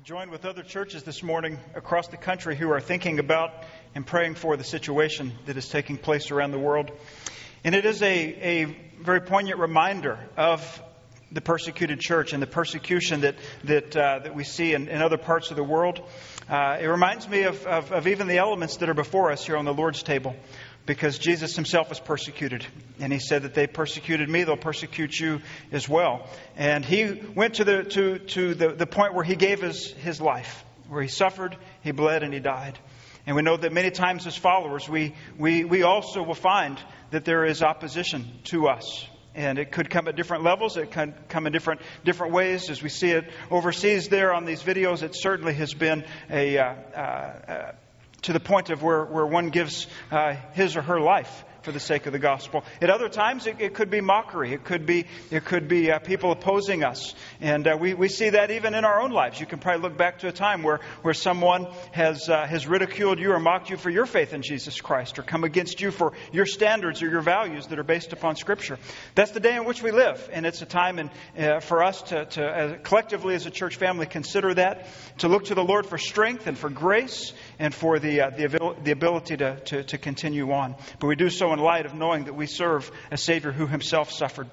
We join with other churches this morning across the country who are thinking about and praying for the situation that is taking place around the world. And it is a, a very poignant reminder of the persecuted church and the persecution that, that, uh, that we see in, in, other parts of the world. Uh, it reminds me of, of, of even the elements that are before us here on the Lord's table because Jesus himself was persecuted. And he said that they persecuted me, they'll persecute you as well. And he went to the, to, to the, the point where he gave his, his life, where he suffered, he bled, and he died. And we know that many times as followers, we, we, we also will find that there is opposition to us. And it could come at different levels. It can come in different different ways. As we see it overseas there on these videos, it certainly has been a, uh, uh, to the point of where, where one gives uh, his or her life for the sake of the gospel. At other times, it, it could be mockery. It could be, it could be uh, people opposing us. And uh, we, we see that even in our own lives. You can probably look back to a time where, where someone has, uh, has ridiculed you or mocked you for your faith in Jesus Christ or come against you for your standards or your values that are based upon Scripture. That's the day in which we live. And it's a time in, uh, for us to, to collectively as a church family consider that, to look to the Lord for strength and for grace and for the, uh, the, the ability to, to, to continue on. But we do so in light of knowing that we serve a Savior who himself suffered.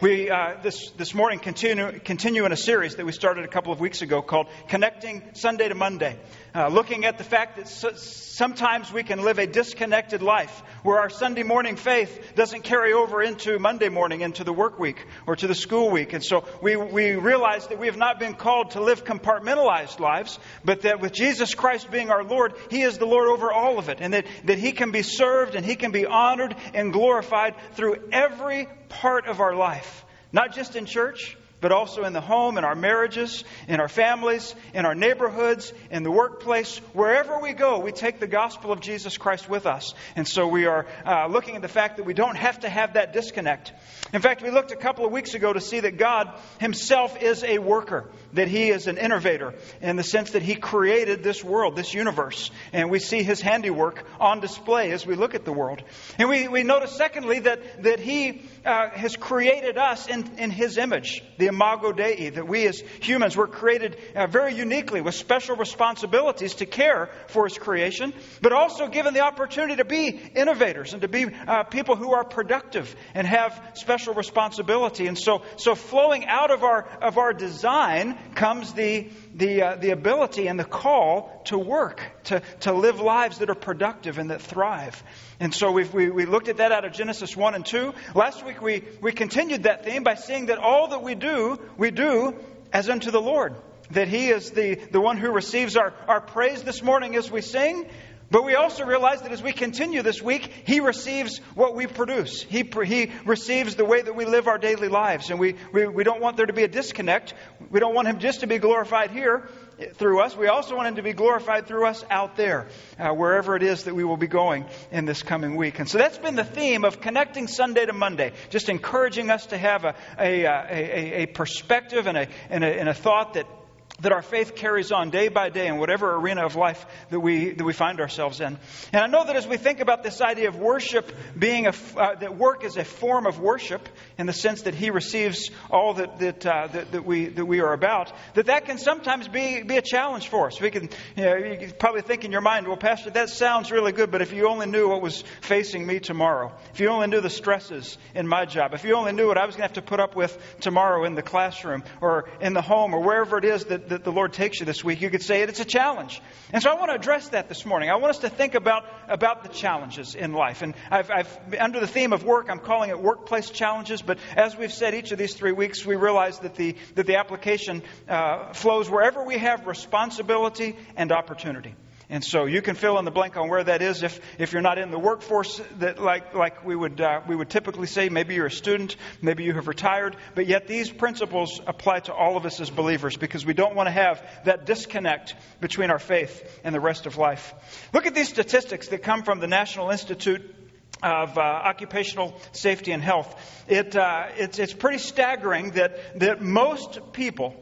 We, uh, this, this morning, continue, continue in a series that we started a couple of weeks ago called Connecting Sunday to Monday, uh, looking at the fact that so, sometimes we can live a disconnected life where our Sunday morning faith doesn't carry over into Monday morning, into the work week or to the school week. And so we, we realize that we have not been called to live compartmentalized lives, but that with Jesus Christ being our Lord, He is the Lord over all of it, and that, that He can be served and He can be honored and glorified through every part of our life. Not just in church, but also in the home, in our marriages, in our families, in our neighborhoods, in the workplace. Wherever we go, we take the gospel of Jesus Christ with us. And so we are uh, looking at the fact that we don't have to have that disconnect. In fact, we looked a couple of weeks ago to see that God Himself is a worker, that He is an innovator in the sense that He created this world, this universe. And we see His handiwork on display as we look at the world. And we, we notice, secondly, that, that He uh, has created us in, in His image. The imago Dei, that we as humans were created uh, very uniquely with special responsibilities to care for His creation, but also given the opportunity to be innovators and to be uh, people who are productive and have special responsibility. And so, so flowing out of our, of our design comes the, the, uh, the ability and the call to work, to, to live lives that are productive and that thrive. And so we we, looked at that out of Genesis 1 and 2. Last week we, we continued that theme by seeing that all that we do, we do as unto the Lord. That He is the, the one who receives our, our praise this morning as we sing, but we also realize that as we continue this week, He receives what we produce. He, he receives the way that we live our daily lives. And we, we, we don't want there to be a disconnect. We don't want Him just to be glorified here through us. We also want Him to be glorified through us out there, uh, wherever it is that we will be going in this coming week. And so that's been the theme of connecting Sunday to Monday, just encouraging us to have a, a, a, a perspective and a, and, a, and a thought that that our faith carries on day by day in whatever arena of life that we, that we find ourselves in. And I know that as we think about this idea of worship being a, uh, that work is a form of worship in the sense that he receives all that, that, uh, that, that, we, that we are about, that that can sometimes be, be a challenge for us. We can, you, know, you probably think in your mind, well, Pastor, that sounds really good, but if you only knew what was facing me tomorrow, if you only knew the stresses in my job, if you only knew what I was going to have to put up with tomorrow in the classroom or in the home or wherever it is that that the Lord takes you this week, you could say it, it's a challenge. And so I want to address that this morning. I want us to think about, about the challenges in life. And I've, I've, under the theme of work, I'm calling it workplace challenges. But as we've said each of these three weeks, we realize that the, that the application uh, flows wherever we have responsibility and opportunity. And so you can fill in the blank on where that is if, if you're not in the workforce that like, like we, would, uh, we would typically say. Maybe you're a student, maybe you have retired, but yet these principles apply to all of us as believers because we don't want to have that disconnect between our faith and the rest of life. Look at these statistics that come from the National Institute of uh, occupational safety and health. It, uh, it's, it's pretty staggering that, that most people,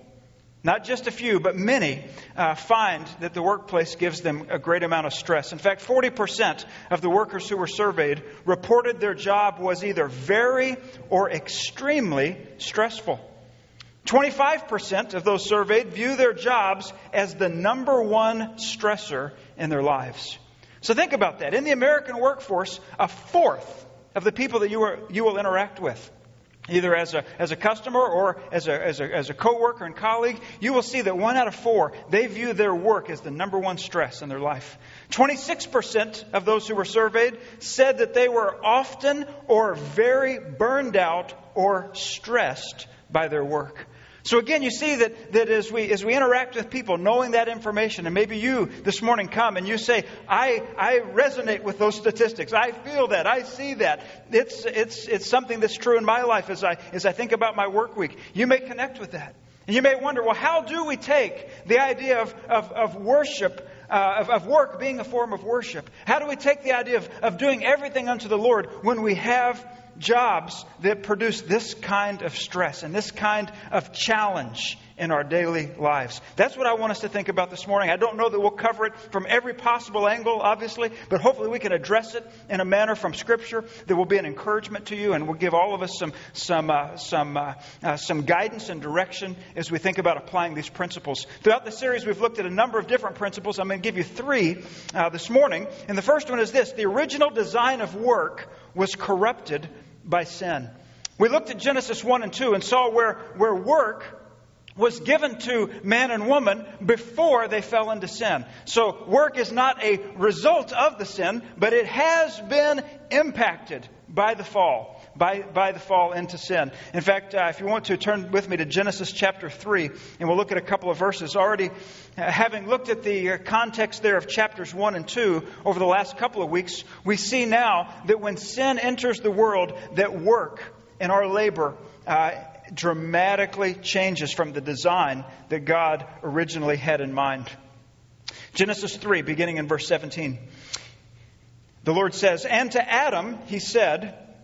not just a few, but many uh, find that the workplace gives them a great amount of stress. In fact, 40% of the workers who were surveyed reported their job was either very or extremely stressful. 25% of those surveyed view their jobs as the number one stressor in their lives. So think about that. In the American workforce, a fourth of the people that you, are, you will interact with either as a, as a customer or as a, as, a, as a coworker and colleague, you will see that one out of four, they view their work as the number one stress in their life. 26% of those who were surveyed said that they were often or very burned out or stressed by their work. So again, you see that, that as, we, as we interact with people, knowing that information, and maybe you this morning come and you say, I, I resonate with those statistics. I feel that. I see that. It's, it's, it's something that's true in my life as I, as I think about my work week. You may connect with that. And you may wonder, well, how do we take the idea of, of, of worship uh, of, of, work being a form of worship? How do we take the idea of, of doing everything unto the Lord when we have jobs that produce this kind of stress and this kind of challenge in our daily lives. That's what I want us to think about this morning. I don't know that we'll cover it from every possible angle, obviously, but hopefully we can address it in a manner from Scripture that will be an encouragement to you and will give all of us some, some, uh, some, uh, uh, some guidance and direction as we think about applying these principles. Throughout the series, we've looked at a number of different principles. I'm going to give you three uh, this morning. And the first one is this the original design of work was corrupted by sin. We looked at Genesis 1 and 2 and saw where, where work was given to man and woman before they fell into sin. So work is not a result of the sin, but it has been impacted by the fall. By, by the fall into sin. In fact, uh, if you want to turn with me to Genesis chapter 3, and we'll look at a couple of verses. Already, uh, having looked at the uh, context there of chapters 1 and 2 over the last couple of weeks, we see now that when sin enters the world, that work and our labor uh, dramatically changes from the design that God originally had in mind. Genesis 3, beginning in verse 17. The Lord says, And to Adam he said,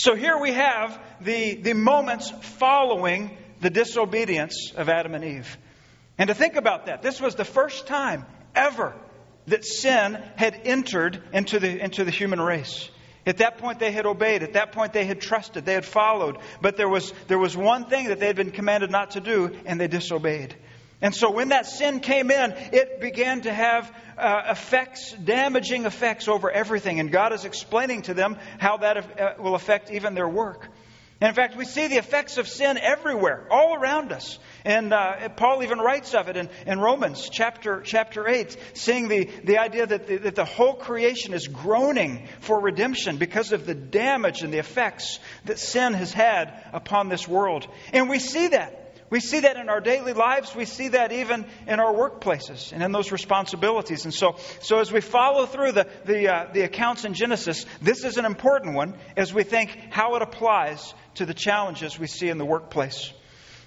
So here we have the, the moments following the disobedience of Adam and Eve. And to think about that, this was the first time ever that sin had entered into the, into the human race. At that point, they had obeyed. At that point, they had trusted. They had followed. But there was, there was one thing that they had been commanded not to do, and they disobeyed. And so when that sin came in, it began to have uh, effects, damaging effects over everything. And God is explaining to them how that uh, will affect even their work. And in fact, we see the effects of sin everywhere, all around us. And uh, Paul even writes of it in, in Romans chapter, chapter 8, seeing the, the idea that the, that the whole creation is groaning for redemption because of the damage and the effects that sin has had upon this world. And we see that. We see that in our daily lives. We see that even in our workplaces and in those responsibilities. And so, so as we follow through the, the, uh, the accounts in Genesis, this is an important one as we think how it applies to the challenges we see in the workplace.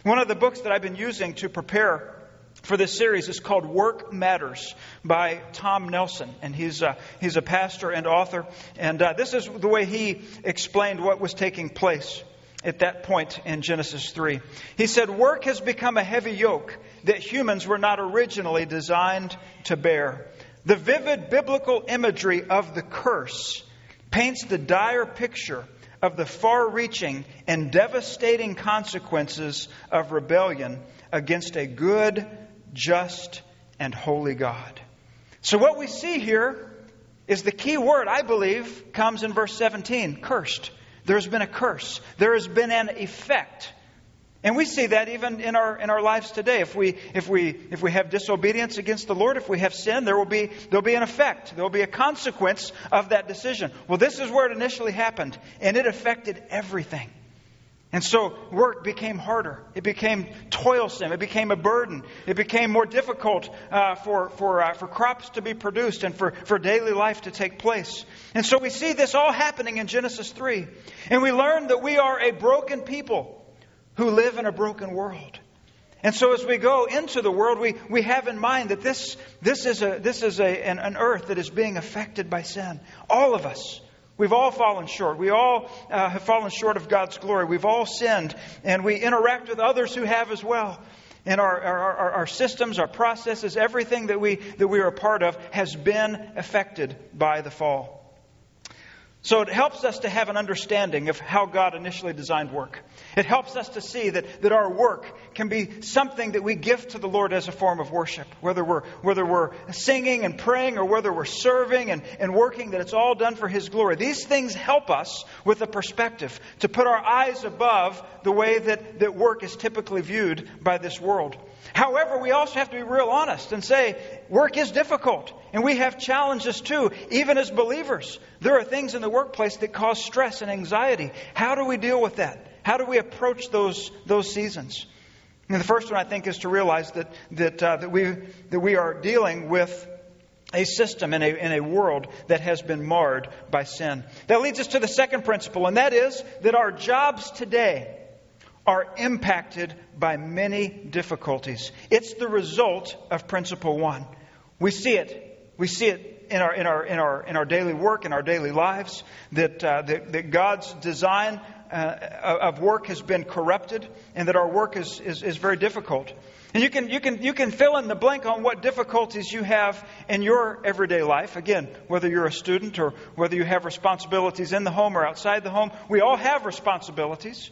One of the books that I've been using to prepare for this series is called Work Matters by Tom Nelson. And he's, uh, he's a pastor and author. And uh, this is the way he explained what was taking place at that point in Genesis 3. He said, Work has become a heavy yoke that humans were not originally designed to bear. The vivid biblical imagery of the curse paints the dire picture of the far reaching and devastating consequences of rebellion against a good, just, and holy God. So, what we see here is the key word, I believe, comes in verse 17 cursed. There's been a curse, there has been an effect and we see that even in our, in our lives today. If we, if, we, if we have disobedience against the Lord, if we have sin, there will, be, there will be an effect. There will be a consequence of that decision. Well, this is where it initially happened, and it affected everything. And so work became harder. It became toilsome. It became a burden. It became more difficult uh, for, for, uh, for crops to be produced and for, for daily life to take place. And so we see this all happening in Genesis 3. And we learn that we are a broken people who live in a broken world. And so as we go into the world, we, we have in mind that this, this is, a, this is a, an, an earth that is being affected by sin. All of us. We've all fallen short. We all uh, have fallen short of God's glory. We've all sinned, and we interact with others who have as well. And our, our, our, our systems, our processes, everything that we, that we are a part of has been affected by the fall. So it helps us to have an understanding of how God initially designed work. It helps us to see that, that our work can be something that we give to the Lord as a form of worship. Whether we're, whether we're singing and praying or whether we're serving and, and working, that it's all done for His glory. These things help us with a perspective to put our eyes above the way that, that work is typically viewed by this world. However, we also have to be real honest and say work is difficult and we have challenges too, even as believers. There are things in the workplace that cause stress and anxiety. How do we deal with that? How do we approach those, those seasons? And the first one, I think, is to realize that, that, uh, that, we, that we are dealing with a system in a, in a world that has been marred by sin. That leads us to the second principle, and that is that our jobs today are impacted by many difficulties. It's the result of principle one. We see it. We see it in our, in our, in our, in our daily work, in our daily lives, that, uh, that, that, God's design uh, of work has been corrupted and that our work is, is, is very difficult. And you can, you, can, you can fill in the blank on what difficulties you have in your everyday life. Again, whether you're a student or whether you have responsibilities in the home or outside the home, we all have responsibilities.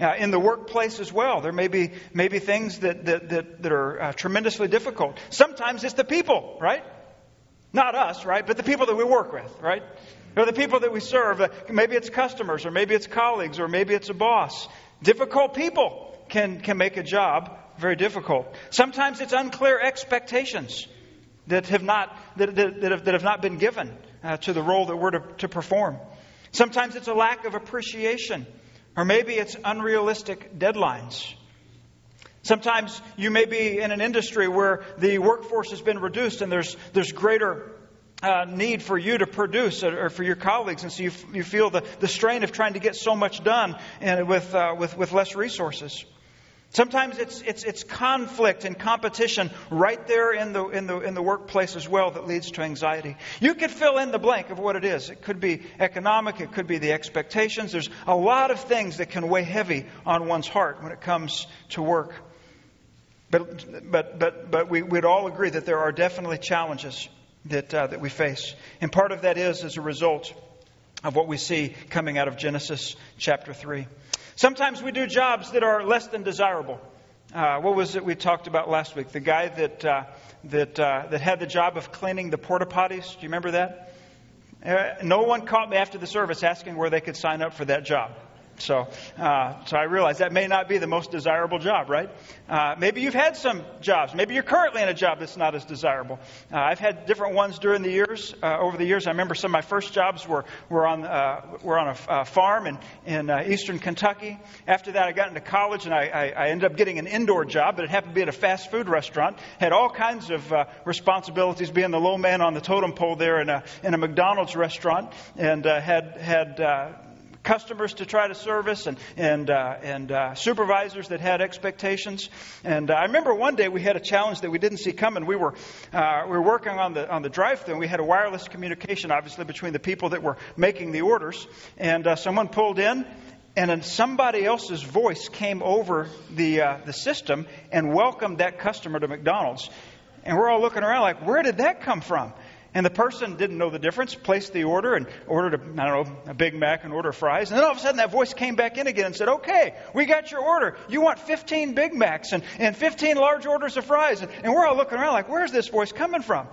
Uh, in the workplace as well, there may be, maybe things that, that, that, that are uh, tremendously difficult. Sometimes it's the people, right? Not us, right? But the people that we work with, right? Or the people that we serve. Uh, maybe it's customers, or maybe it's colleagues, or maybe it's a boss. Difficult people can, can make a job very difficult. Sometimes it's unclear expectations that have not, that, that, that have, that have not been given uh, to the role that we're to, to perform. Sometimes it's a lack of appreciation or maybe it's unrealistic deadlines. Sometimes you may be in an industry where the workforce has been reduced and there's, there's greater uh, need for you to produce or for your colleagues, and so you, you feel the, the strain of trying to get so much done and with, uh, with, with less resources. Sometimes it's, it's, it's conflict and competition right there in the, in, the, in the workplace as well that leads to anxiety. You could fill in the blank of what it is. It could be economic, it could be the expectations. There's a lot of things that can weigh heavy on one's heart when it comes to work. But, but, but, but we would all agree that there are definitely challenges that, uh, that we face. And part of that is as a result of what we see coming out of Genesis chapter 3. Sometimes we do jobs that are less than desirable. Uh, what was it we talked about last week? The guy that, uh, that, uh, that had the job of cleaning the porta potties. Do you remember that? Uh, no one caught me after the service asking where they could sign up for that job. So, uh, so I realize that may not be the most desirable job, right? Uh, maybe you've had some jobs. Maybe you're currently in a job that's not as desirable. Uh, I've had different ones during the years. Uh, over the years, I remember some of my first jobs were were on uh, were on a farm in in uh, eastern Kentucky. After that, I got into college and I, I, I, ended up getting an indoor job, but it happened to be at a fast food restaurant. Had all kinds of responsibilities, being the low man on the totem pole there in a in a McDonald's restaurant, and had had customers to try to service and, and, uh, and uh, supervisors that had expectations. And uh, I remember one day we had a challenge that we didn't see coming. We were, uh, we were working on the, on the drive through and we had a wireless communication, obviously, between the people that were making the orders. And uh, someone pulled in and then somebody else's voice came over the, uh, the system and welcomed that customer to McDonald's. And we're all looking around like, where did that come from? And the person didn't know the difference, placed the order and ordered a, I don't know, a Big Mac and order fries. And then all of a sudden that voice came back in again and said, okay, we got your order. You want 15 Big Macs and, and 15 large orders of fries. And, and we're all looking around like, where's this voice coming from?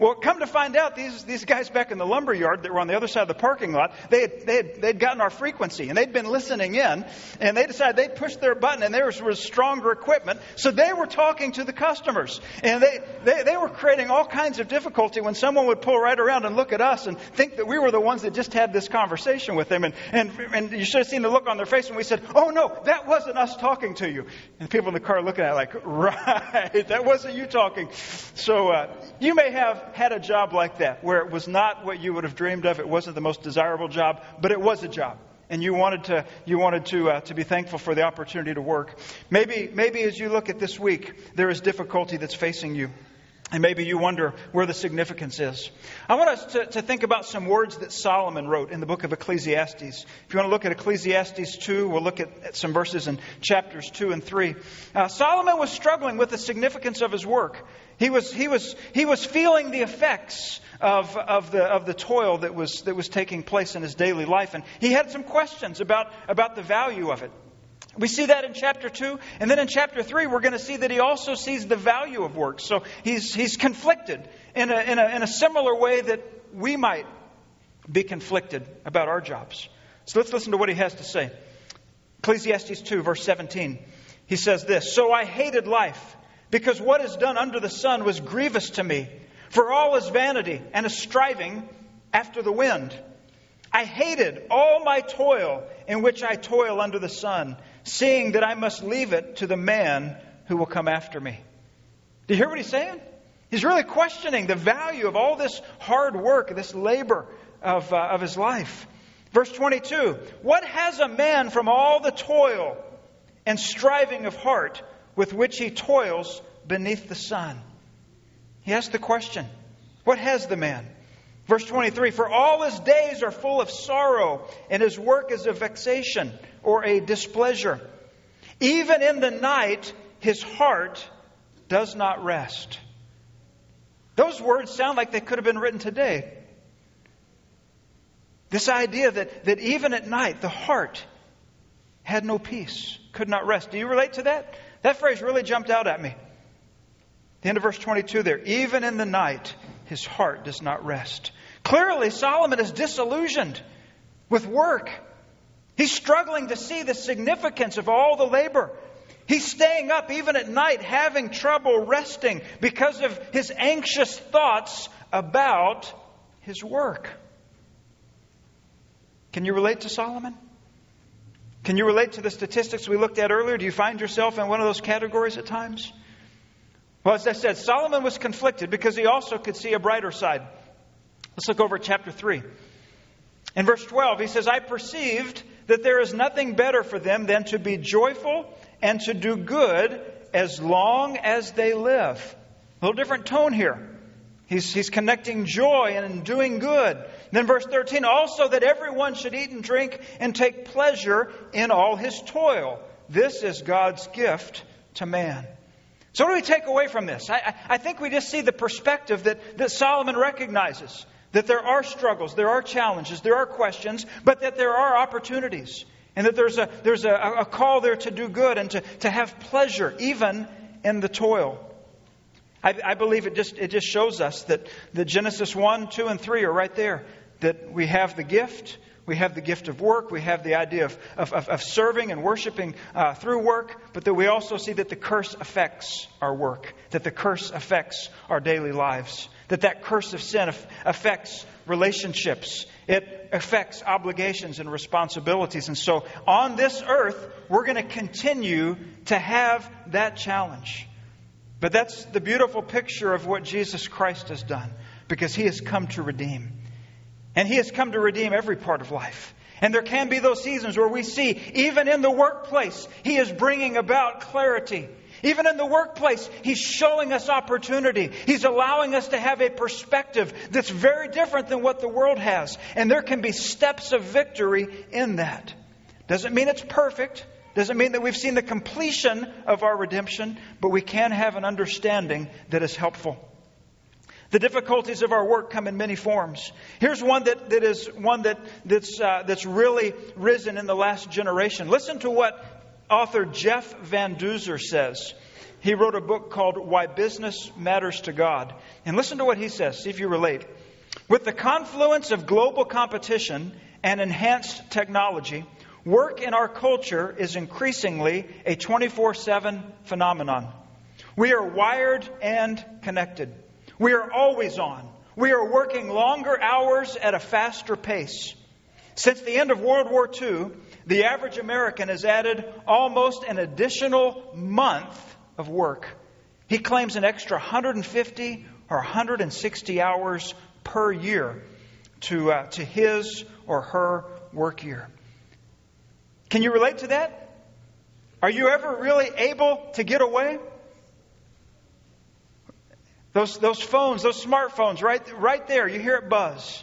Well, come to find out, these, these guys back in the lumber yard that were on the other side of the parking lot, they had, they had, they'd gotten our frequency and they'd been listening in and they decided they'd push their button and there was, was stronger equipment. So they were talking to the customers and they, they, they were creating all kinds of difficulty when someone would pull right around and look at us and think that we were the ones that just had this conversation with them. And, and, and you should have seen the look on their face when we said, oh no, that wasn't us talking to you. And people in the car looking at it like, right, that wasn't you talking. So uh, you may have had a job like that, where it was not what you would have dreamed of, it wasn't the most desirable job, but it was a job. and you wanted to, you wanted to, uh, to be thankful for the opportunity to work. Maybe, maybe as you look at this week, there is difficulty that's facing you. And maybe you wonder where the significance is. I want us to, to, think about some words that Solomon wrote in the book of Ecclesiastes. If you want to look at Ecclesiastes 2, we'll look at, at some verses in chapters 2 and 3. Uh, Solomon was struggling with the significance of his work. He was, he was, he was feeling the effects of, of, the, of the toil that was, that was taking place in his daily life. And he had some questions about, about the value of it. We see that in chapter 2. And then in chapter 3, we're going to see that he also sees the value of work. So he's, he's conflicted in a, in, a, in a similar way that we might be conflicted about our jobs. So let's listen to what he has to say. Ecclesiastes 2, verse 17. He says this So I hated life, because what is done under the sun was grievous to me, for all is vanity and a striving after the wind. I hated all my toil in which I toil under the sun seeing that I must leave it to the man who will come after me. Do you hear what he's saying? He's really questioning the value of all this hard work, this labor of, uh, of his life. Verse 22 What has a man from all the toil and striving of heart with which he toils beneath the sun? He asks the question What has the man? Verse 23 For all his days are full of sorrow, and his work is a vexation or a displeasure. Even in the night, his heart does not rest. Those words sound like they could have been written today. This idea that, that even at night, the heart had no peace, could not rest. Do you relate to that? That phrase really jumped out at me. The end of verse 22 there. Even in the night, his heart does not rest. Clearly, Solomon is disillusioned with work. He's struggling to see the significance of all the labor. He's staying up even at night, having trouble resting because of his anxious thoughts about his work. Can you relate to Solomon? Can you relate to the statistics we looked at earlier? Do you find yourself in one of those categories at times? Well, as I said, Solomon was conflicted because he also could see a brighter side. Let's look over at chapter 3. In verse 12, he says, I perceived that there is nothing better for them than to be joyful and to do good as long as they live. A little different tone here. He's, he's connecting joy and doing good. Then, verse 13, also that everyone should eat and drink and take pleasure in all his toil. This is God's gift to man. So, what do we take away from this? I, I think we just see the perspective that, that Solomon recognizes that there are struggles, there are challenges, there are questions, but that there are opportunities. And that there's a, there's a, a call there to do good and to, to have pleasure, even in the toil. I, I believe it just, it just shows us that, that Genesis 1, 2, and 3 are right there. That we have the gift, we have the gift of work. We have the idea of, of, of serving and worshiping uh, through work. But that we also see that the curse affects our work, that the curse affects our daily lives that that curse of sin affects relationships. It affects obligations and responsibilities. And so on this earth, we're going to continue to have that challenge. But that's the beautiful picture of what Jesus Christ has done because he has come to redeem. And he has come to redeem every part of life. And there can be those seasons where we see, even in the workplace, he is bringing about clarity even in the workplace, He's showing us opportunity. He's allowing us to have a perspective that's very different than what the world has. And there can be steps of victory in that. Doesn't mean it's perfect. Doesn't mean that we've seen the completion of our redemption, but we can have an understanding that is helpful. The difficulties of our work come in many forms. Here's one that, that is one that, that's, uh, that's really risen in the last generation. Listen to what author Jeff Van Duzer says. He wrote a book called Why Business Matters to God. And listen to what he says, see if you relate. With the confluence of global competition and enhanced technology, work in our culture is increasingly a 24 7 phenomenon. We are wired and connected. We are always on. We are working longer hours at a faster pace. Since the end of World War II, the average American has added almost an additional month of work. He claims an extra 150 or 160 hours per year to, uh, to his or her work year. Can you relate to that? Are you ever really able to get away? Those, those phones, those smartphones, right, right there, you hear it buzz.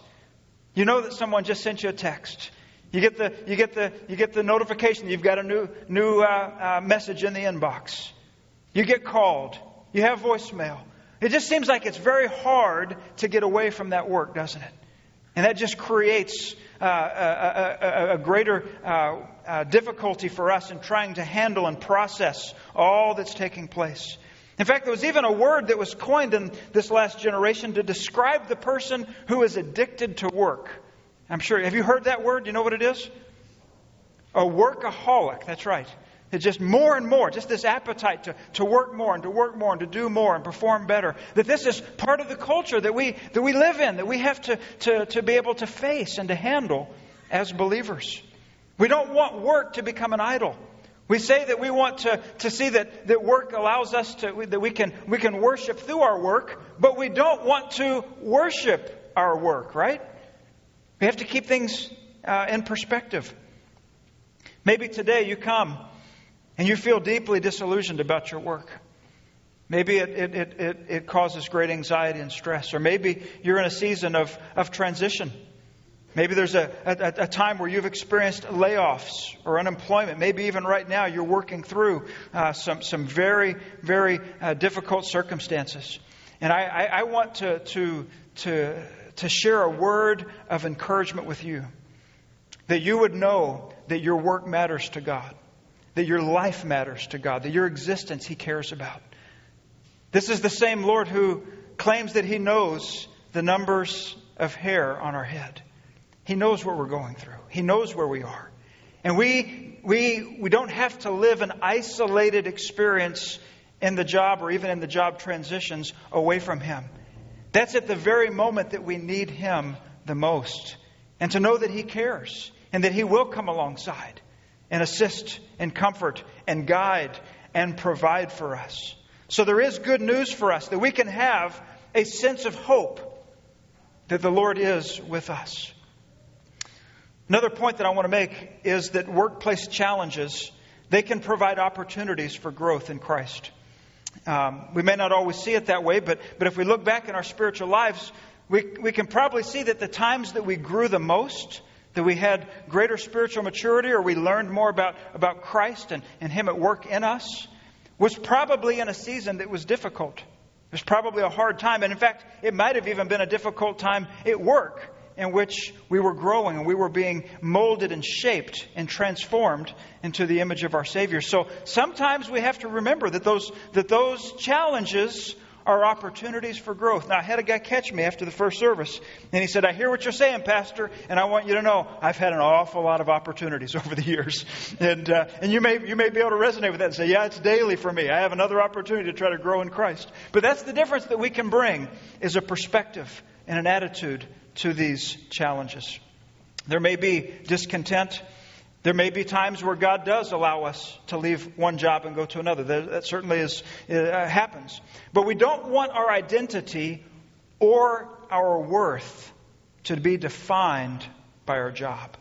You know that someone just sent you a text. You get the, you get the, you get the notification you've got a new, new uh, uh, message in the inbox. You get called. You have voicemail. It just seems like it's very hard to get away from that work, doesn't it? And that just creates uh, a, a, a, greater uh, uh, difficulty for us in trying to handle and process all that's taking place. In fact, there was even a word that was coined in this last generation to describe the person who is addicted to work. I'm sure. Have you heard that word? Do you know what it is? A workaholic. That's right. It's just more and more, just this appetite to, to work more and to work more and to do more and perform better. That this is part of the culture that we, that we live in, that we have to, to, to be able to face and to handle as believers. We don't want work to become an idol. We say that we want to, to see that, that work allows us to, that we can, we can worship through our work, but we don't want to worship our work, right? We have to keep things uh, in perspective. Maybe today you come and you feel deeply disillusioned about your work. Maybe it, it, it, it, causes great anxiety and stress. Or maybe you're in a season of, of transition. Maybe there's a, a, a, time where you've experienced layoffs or unemployment. Maybe even right now you're working through uh, some, some very, very uh, difficult circumstances. And I, I, I want to, to, to, to share a word of encouragement with you that you would know that your work matters to God, that your life matters to God, that your existence He cares about. This is the same Lord who claims that He knows the numbers of hair on our head. He knows what we're going through. He knows where we are. And we, we, we don't have to live an isolated experience in the job or even in the job transitions away from Him. That's at the very moment that we need Him the most. And to know that He cares and that He will come alongside and assist and comfort and guide and provide for us. So there is good news for us that we can have a sense of hope that the Lord is with us. Another point that I want to make is that workplace challenges they can provide opportunities for growth in Christ. Um, we may not always see it that way, but, but if we look back in our spiritual lives, we, we can probably see that the times that we grew the most, that we had greater spiritual maturity or we learned more about, about Christ and, and Him at work in us, was probably in a season that was difficult. It was probably a hard time. And in fact, it might have even been a difficult time at work in which we were growing and we were being molded and shaped and transformed into the image of our Savior. So sometimes we have to remember that those, that those challenges are opportunities for growth. Now, I had a guy catch me after the first service, and he said, I hear what you're saying, Pastor, and I want you to know I've had an awful lot of opportunities over the years. And, uh, and you, may, you may be able to resonate with that and say, Yeah, it's daily for me. I have another opportunity to try to grow in Christ. But that's the difference that we can bring is a perspective and an attitude to these challenges. There may be discontent. There may be times where God does allow us to leave one job and go to another. That certainly is, uh, happens. But we don't want our identity or our worth to be defined by our job.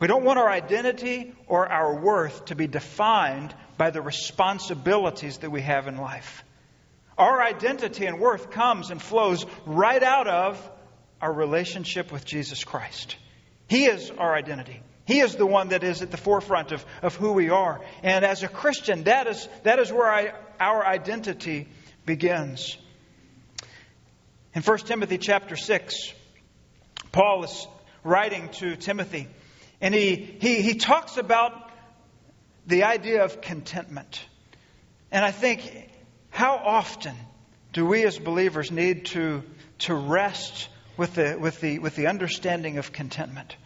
We don't want our identity or our worth to be defined by the responsibilities that we have in life. Our identity and worth comes and flows right out of our relationship with Jesus Christ. He is our identity. He is the one that is at the forefront of, of who we are. And as a Christian, that is, that is where I, our identity begins. In 1 Timothy chapter 6, Paul is writing to Timothy, and he, he, he talks about the idea of contentment. And I think, how often do we as believers need to, to rest with the, with the, with the understanding of contentment.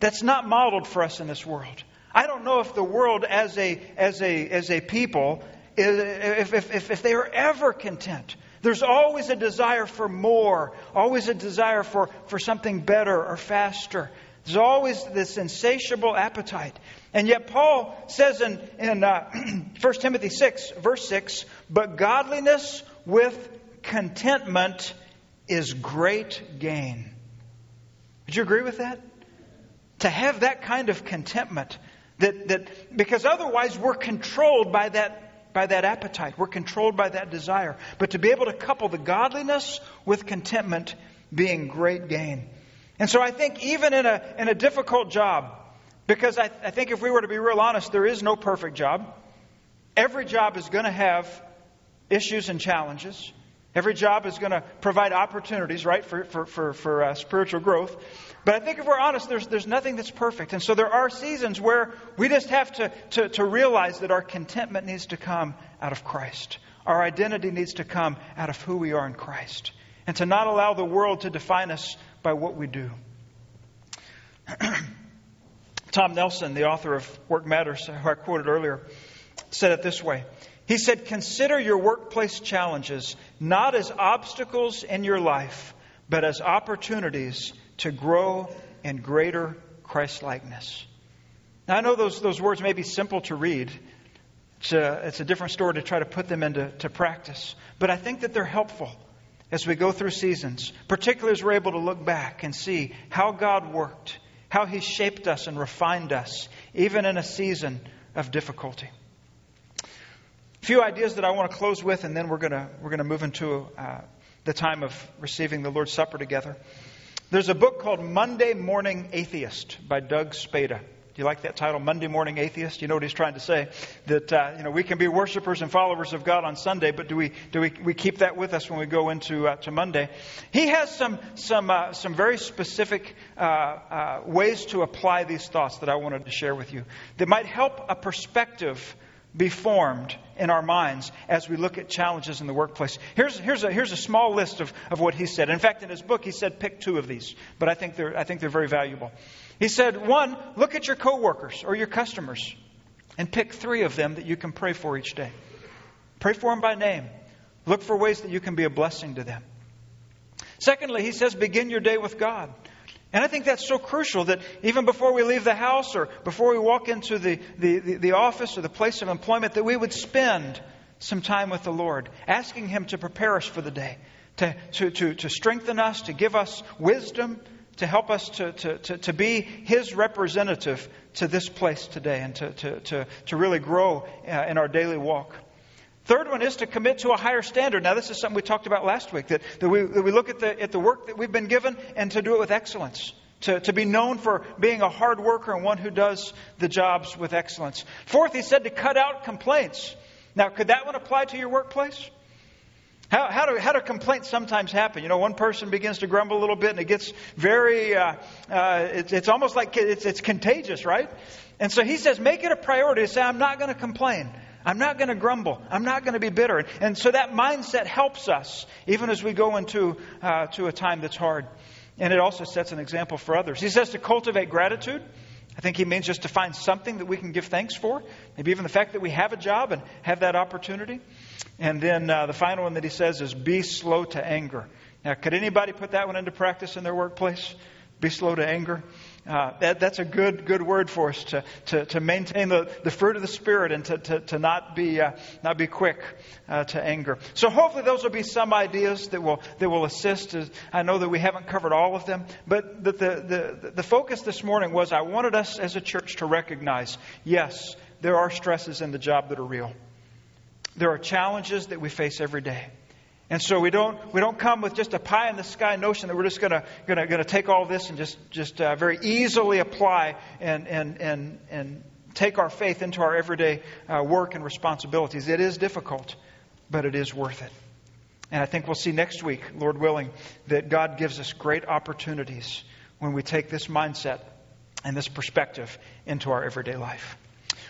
That's not modeled for us in this world. I don't know if the world as a, as a, as a people, if, if, if, they are ever content. There's always a desire for more, always a desire for, for something better or faster. There's always this insatiable appetite. And yet, Paul says in, in uh, 1 Timothy 6, verse 6, but godliness with contentment is great gain. Would you agree with that? to have that kind of contentment that, that because otherwise we're controlled by that, by that appetite. We're controlled by that desire. But to be able to couple the godliness with contentment being great gain. And so I think even in a, in a difficult job, because I, I think if we were to be real honest, there is no perfect job. Every job is going to have issues and challenges. Every job is going to provide opportunities, right, for, for, for, for uh, spiritual growth. But I think if we're honest, there's, there's nothing that's perfect. And so there are seasons where we just have to, to, to realize that our contentment needs to come out of Christ. Our identity needs to come out of who we are in Christ. And to not allow the world to define us by what we do. Tom Nelson, the author of Work Matters, who I quoted earlier, said it this way he said, Consider your workplace challenges not as obstacles in your life, but as opportunities to grow in greater Christlikeness. Now, I know those, those words may be simple to read. It's a, it's a different story to try to put them into to practice. But I think that they're helpful as we go through seasons, particularly as we're able to look back and see how God worked, how He shaped us and refined us, even in a season of difficulty. Few ideas that I want to close with, and then we're going to, we're going to move into uh, the time of receiving the Lord's Supper together. There's a book called Monday Morning Atheist by Doug Spada. Do you like that title, Monday Morning Atheist? You know what he's trying to say? That uh, you know we can be worshipers and followers of God on Sunday, but do we do we, we keep that with us when we go into uh, to Monday? He has some some uh, some very specific uh, uh, ways to apply these thoughts that I wanted to share with you that might help a perspective be formed in our minds as we look at challenges in the workplace. Here's, here's, a, here's a small list of, of what he said. In fact, in his book, he said pick two of these, but I think they're, I think they're very valuable. He said, one, look at your coworkers or your customers and pick three of them that you can pray for each day. Pray for them by name. Look for ways that you can be a blessing to them. Secondly, he says, begin your day with God. And I think that's so crucial that even before we leave the house or before we walk into the, the, the, the, office or the place of employment, that we would spend some time with the Lord, asking Him to prepare us for the day, to, to, to, to strengthen us, to give us wisdom, to help us to, to, to, to be His representative to this place today and to, to, to, to really grow uh, in our daily walk. Third one is to commit to a higher standard. Now, this is something we talked about last week that, that, we, that we look at the, at the work that we've been given and to do it with excellence. To, to be known for being a hard worker and one who does the jobs with excellence. Fourth, he said to cut out complaints. Now, could that one apply to your workplace? How, how, do, how do complaints sometimes happen? You know, one person begins to grumble a little bit and it gets very, uh, uh, it's, it's almost like it's, it's contagious, right? And so he says, make it a priority to say, I'm not going to complain. I'm not going to grumble. I'm not going to be bitter. And so that mindset helps us even as we go into uh, to a time that's hard. And it also sets an example for others. He says to cultivate gratitude. I think he means just to find something that we can give thanks for. Maybe even the fact that we have a job and have that opportunity. And then uh, the final one that he says is be slow to anger. Now, could anybody put that one into practice in their workplace? Be slow to anger. Uh, that, that's a good, good word for us to, to, to maintain the, the fruit of the Spirit and to, to, to not, be, uh, not be quick uh, to anger. So hopefully those will be some ideas that will, that will assist. I know that we haven't covered all of them, but the, the, the, the focus this morning was I wanted us as a church to recognize, yes, there are stresses in the job that are real. There are challenges that we face every day. And so we don't, we don't come with just a pie in the sky notion that we're just going to take all this and just, just uh, very easily apply and, and, and, and take our faith into our everyday uh, work and responsibilities. It is difficult, but it is worth it. And I think we'll see next week, Lord willing, that God gives us great opportunities when we take this mindset and this perspective into our everyday life.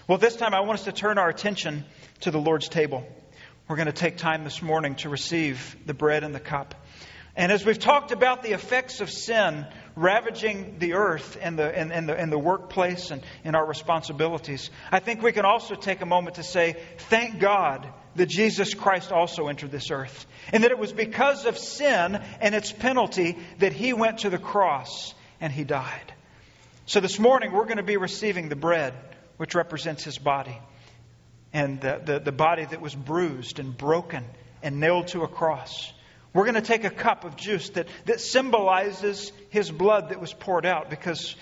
Well, this time I want us to turn our attention to the Lord's table. We're going to take time this morning to receive the bread and the cup. And as we've talked about the effects of sin ravaging the earth and the, and, and the, and the workplace and in our responsibilities, I think we can also take a moment to say, thank God that Jesus Christ also entered this earth. And that it was because of sin and its penalty that he went to the cross and he died. So this morning we're going to be receiving the bread, which represents his body and the, the, the body that was bruised and broken and nailed to a cross. We're going to take a cup of juice that, that symbolizes his blood that was poured out because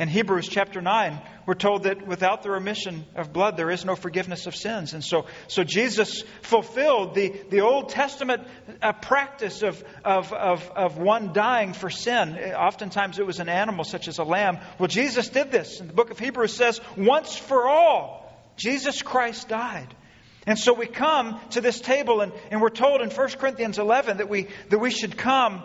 In Hebrews chapter 9, we're told that without the remission of blood, there is no forgiveness of sins. And so, so Jesus fulfilled the, the Old Testament uh, practice of, of, of, of one dying for sin. Oftentimes it was an animal, such as a lamb. Well, Jesus did this. And the book of Hebrews says, once for all, Jesus Christ died. And so we come to this table, and, and we're told in 1 Corinthians 11 that we, that we should come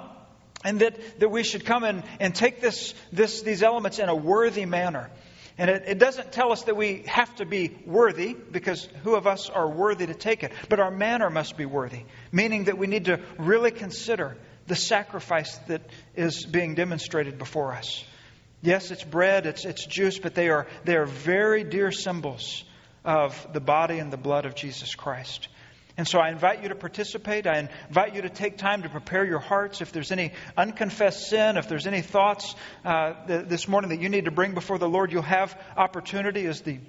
and that, that we should come and, and take this, this, these elements in a worthy manner. And it, it, doesn't tell us that we have to be worthy, because who of us are worthy to take it? But our manner must be worthy, meaning that we need to really consider the sacrifice that is being demonstrated before us. Yes, it's bread, it's, it's juice, but they are, they are very dear symbols of the body and the blood of Jesus Christ. And so I invite you to participate. I invite you to take time to prepare your hearts. If there's any unconfessed sin, if there's any thoughts uh, this morning that you need to bring before the Lord, you'll have opportunity as the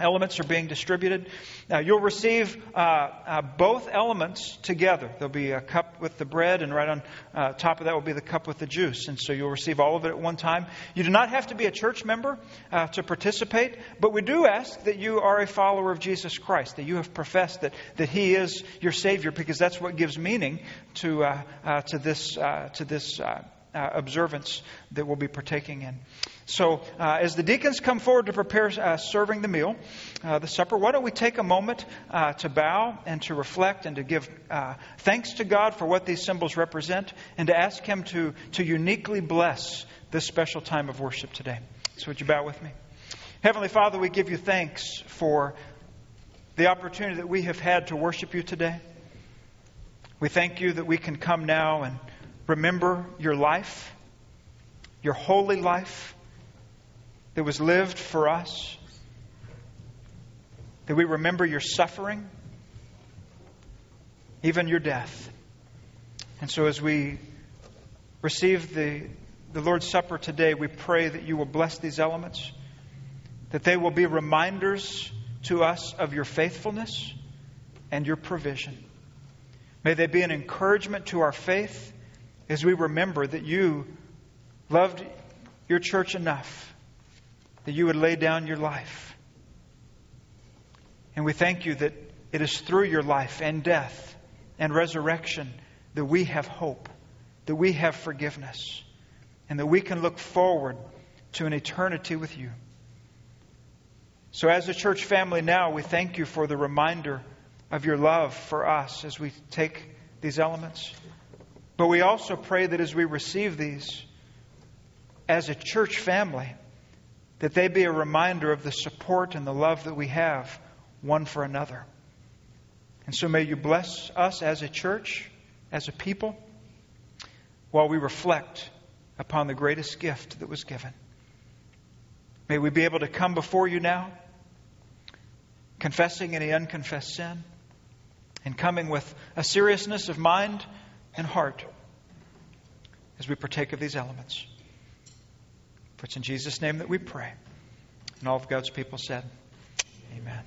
elements are being distributed. Now, you'll receive uh, uh, both elements together. There'll be a cup with the bread, and right on uh, top of that will be the cup with the juice. And so you'll receive all of it at one time. You do not have to be a church member uh, to participate, but we do ask that you are a follower of Jesus Christ, that you have professed that, that He is your Savior, because that's what gives meaning to, uh, uh, to this, to this observance that we'll be partaking in. So, uh, as the deacons come forward to prepare uh, serving the meal, uh, the supper, why don't we take a moment uh, to bow and to reflect and to give uh, thanks to God for what these symbols represent and to ask Him to, to uniquely bless this special time of worship today. So, would you bow with me? Heavenly Father, we give you thanks for the opportunity that we have had to worship you today. We thank you that we can come now and remember your life, your holy life that was lived for us, that we remember your suffering, even your death. And so as we receive the, the Lord's Supper today, we pray that you will bless these elements, that they will be reminders to us of your faithfulness and your provision. May they be an encouragement to our faith as we remember that you loved your church enough that you would lay down your life. And we thank you that it is through your life and death and resurrection that we have hope, that we have forgiveness, and that we can look forward to an eternity with you. So, as a church family now, we thank you for the reminder of your love for us as we take these elements. But we also pray that as we receive these as a church family, that they be a reminder of the support and the love that we have one for another. And so may you bless us as a church, as a people, while we reflect upon the greatest gift that was given. May we be able to come before you now, confessing any unconfessed sin, and coming with a seriousness of mind and heart as we partake of these elements. For it's in Jesus' name that we pray. And all of God's people said, Amen.